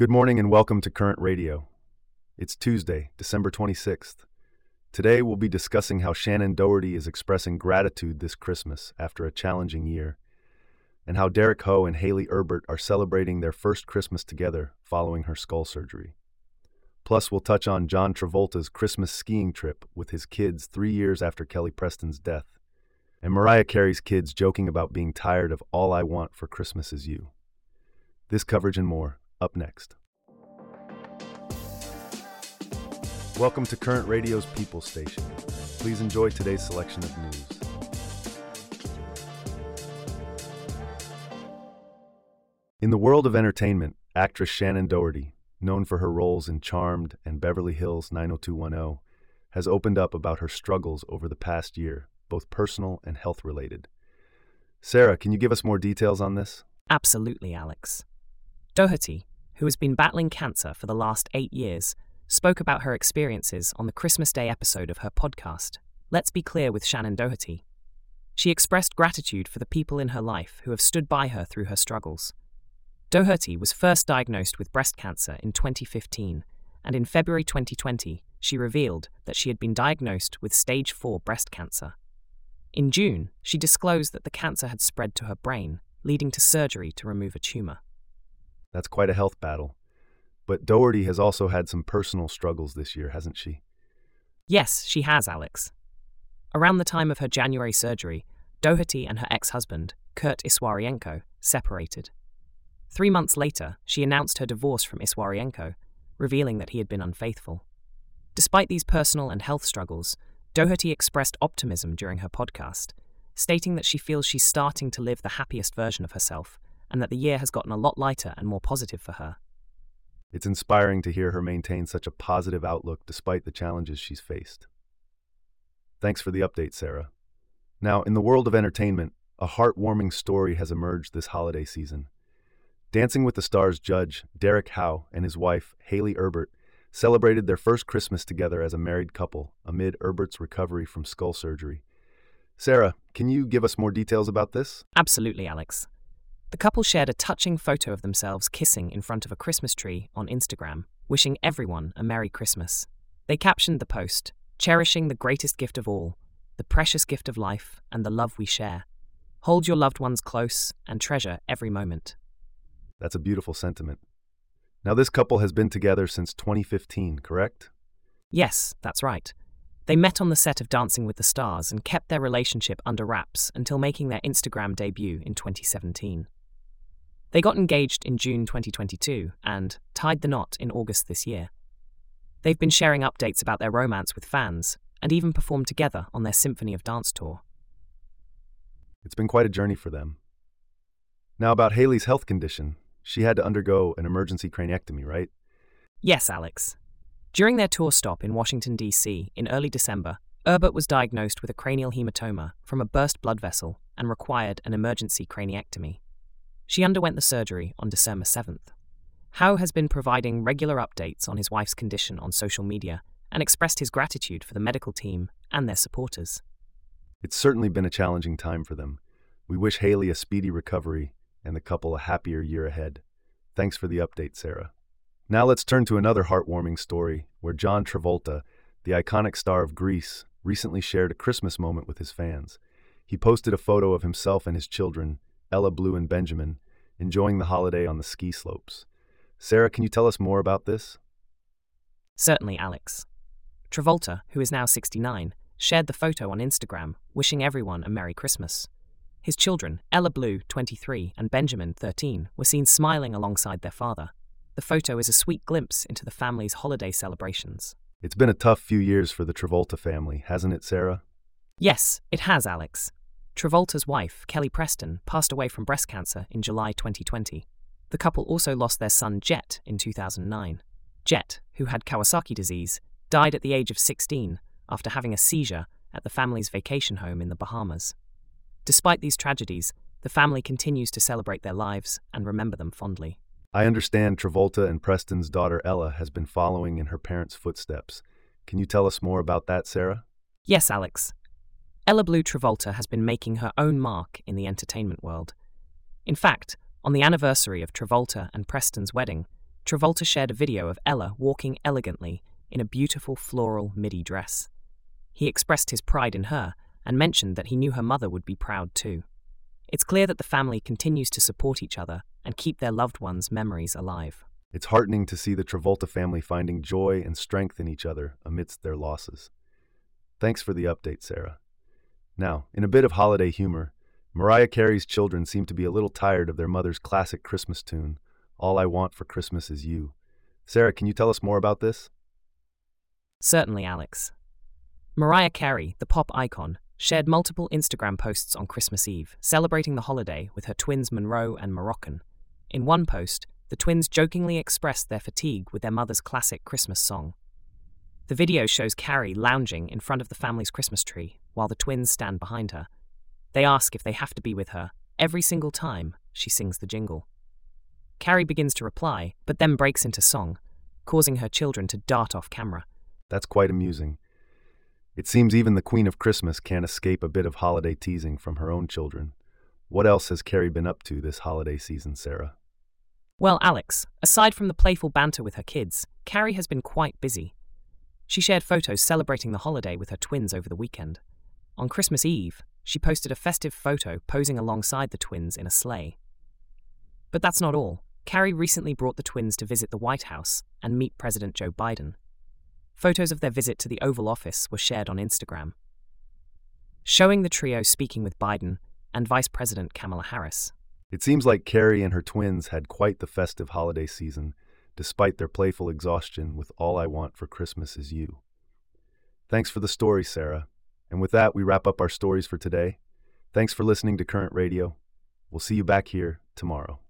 Good morning and welcome to Current Radio. It's Tuesday, December 26th. Today we'll be discussing how Shannen Doherty is expressing gratitude this Christmas after a challenging year, and how Derek Hough and Hayley Erbert are celebrating their first Christmas together following her skull surgery. Plus, we'll touch on John Travolta's Christmas skiing trip with his kids three years after Kelly Preston's death, and Mariah Carey's kids joking about being tired of All I Want for Christmas Is You. This coverage and more, up next. Welcome to Current Radio's People Station. Please enjoy today's selection of news. In the world of entertainment, actress Shannen Doherty, known for her roles in Charmed and Beverly Hills 90210, has opened up about her struggles over the past year, both personal and health related. Sarah, can you give us more details on this? Absolutely, Alex. Doherty, who has been battling cancer for the last eight years, spoke about her experiences on the Christmas Day episode of her podcast, Let's Be Clear with Shannen Doherty. She expressed gratitude for the people in her life who have stood by her through her struggles. Doherty was first diagnosed with breast cancer in 2015, and in February 2020, she revealed that she had been diagnosed with stage 4 breast cancer. In June, she disclosed that the cancer had spread to her brain, leading to surgery to remove a tumor. That's quite a health battle. But Doherty has also had some personal struggles this year, hasn't she? Yes, she has, Alex. Around the time of her January surgery, Doherty and her ex husband, Kurt Iswarienko, separated. Three months later, she announced her divorce from Iswarienko, revealing that he had been unfaithful. Despite these personal and health struggles, Doherty expressed optimism during her podcast, stating that she feels she's starting to live the happiest version of herself and that the year has gotten a lot lighter and more positive for her. It's inspiring to hear her maintain such a positive outlook despite the challenges she's faced. Thanks for the update, Sarah. Now, in the world of entertainment, a heartwarming story has emerged this holiday season. Dancing with the Stars judge Derek Hough and his wife, Hayley Erbert, celebrated their first Christmas together as a married couple amid Erbert's recovery from skull surgery. Sarah, can you give us more details about this? Absolutely, Alex. The couple shared a touching photo of themselves kissing in front of a Christmas tree on Instagram, wishing everyone a Merry Christmas. They captioned the post, cherishing the greatest gift of all, the precious gift of life and the love we share. Hold your loved ones close and treasure every moment. That's a beautiful sentiment. Now, this couple has been together since 2015, correct? Yes, that's right. They met on the set of Dancing with the Stars and kept their relationship under wraps until making their Instagram debut in 2017. They got engaged in June 2022 and tied the knot in August this year. They've been sharing updates about their romance with fans and even performed together on their Symphony of Dance tour. It's been quite a journey for them. Now, about Hayley's health condition, she had to undergo an emergency craniectomy, right? Yes, Alex. During their tour stop in Washington, D.C. in early December, Erbert was diagnosed with a cranial hematoma from a burst blood vessel and required an emergency craniectomy. She underwent the surgery on December 7th. Hough has been providing regular updates on his wife's condition on social media and expressed his gratitude for the medical team and their supporters. It's certainly been a challenging time for them. We wish Hayley a speedy recovery and the couple a happier year ahead. Thanks for the update, Sarah. Now let's turn to another heartwarming story where John Travolta, the iconic star of Grease, recently shared a Christmas moment with his fans. He posted a photo of himself and his children, Ella Blue and Benjamin, enjoying the holiday on the ski slopes. Sarah, can you tell us more about this? Certainly, Alex. Travolta, who is now 69, shared the photo on Instagram, wishing everyone a Merry Christmas. His children, Ella Blue, 23, and Benjamin, 13, were seen smiling alongside their father. The photo is a sweet glimpse into the family's holiday celebrations. It's been a tough few years for the Travolta family, hasn't it, Sarah? Yes, it has, Alex. Travolta's wife, Kelly Preston, passed away from breast cancer in July 2020. The couple also lost their son, Jet, in 2009. Jet, who had Kawasaki disease, died at the age of 16 after having a seizure at the family's vacation home in the Bahamas. Despite these tragedies, the family continues to celebrate their lives and remember them fondly. I understand Travolta and Preston's daughter Ella has been following in her parents' footsteps. Can you tell us more about that, Sarah? Yes, Alex. Ella Blue Travolta has been making her own mark in the entertainment world. In fact, on the anniversary of Travolta and Preston's wedding, Travolta shared a video of Ella walking elegantly in a beautiful floral midi dress. He expressed his pride in her and mentioned that he knew her mother would be proud too. It's clear that the family continues to support each other and keep their loved ones' memories alive. It's heartening to see the Travolta family finding joy and strength in each other amidst their losses. Thanks for the update, Sarah. Now, in a bit of holiday humor, Mariah Carey's children seem to be a little tired of their mother's classic Christmas tune, All I Want for Christmas Is You. Sarah, can you tell us more about this? Certainly, Alex. Mariah Carey, the pop icon, shared multiple Instagram posts on Christmas Eve, celebrating the holiday with her twins Monroe and Moroccan. In one post, the twins jokingly expressed their fatigue with their mother's classic Christmas song. The video shows Carey lounging in front of the family's Christmas tree while the twins stand behind her. They ask if they have to be with her every single time she sings the jingle. Carey begins to reply, but then breaks into song, causing her children to dart off camera. That's quite amusing. It seems even the Queen of Christmas can't escape a bit of holiday teasing from her own children. What else has Carey been up to this holiday season, Sarah? Well, Alex, aside from the playful banter with her kids, Carey has been quite busy. She shared photos celebrating the holiday with her twins over the weekend. On Christmas Eve, she posted a festive photo posing alongside the twins in a sleigh. But that's not all. Carey recently brought the twins to visit the White House and meet President Joe Biden. Photos of their visit to the Oval Office were shared on Instagram, showing the trio speaking with Biden and Vice President Kamala Harris. It seems like Carey and her twins had quite the festive holiday season, despite their playful exhaustion with All I Want for Christmas Is You. Thanks for the story, Sarah. And with that, we wrap up our stories for today. Thanks for listening to Current Radio. We'll see you back here tomorrow.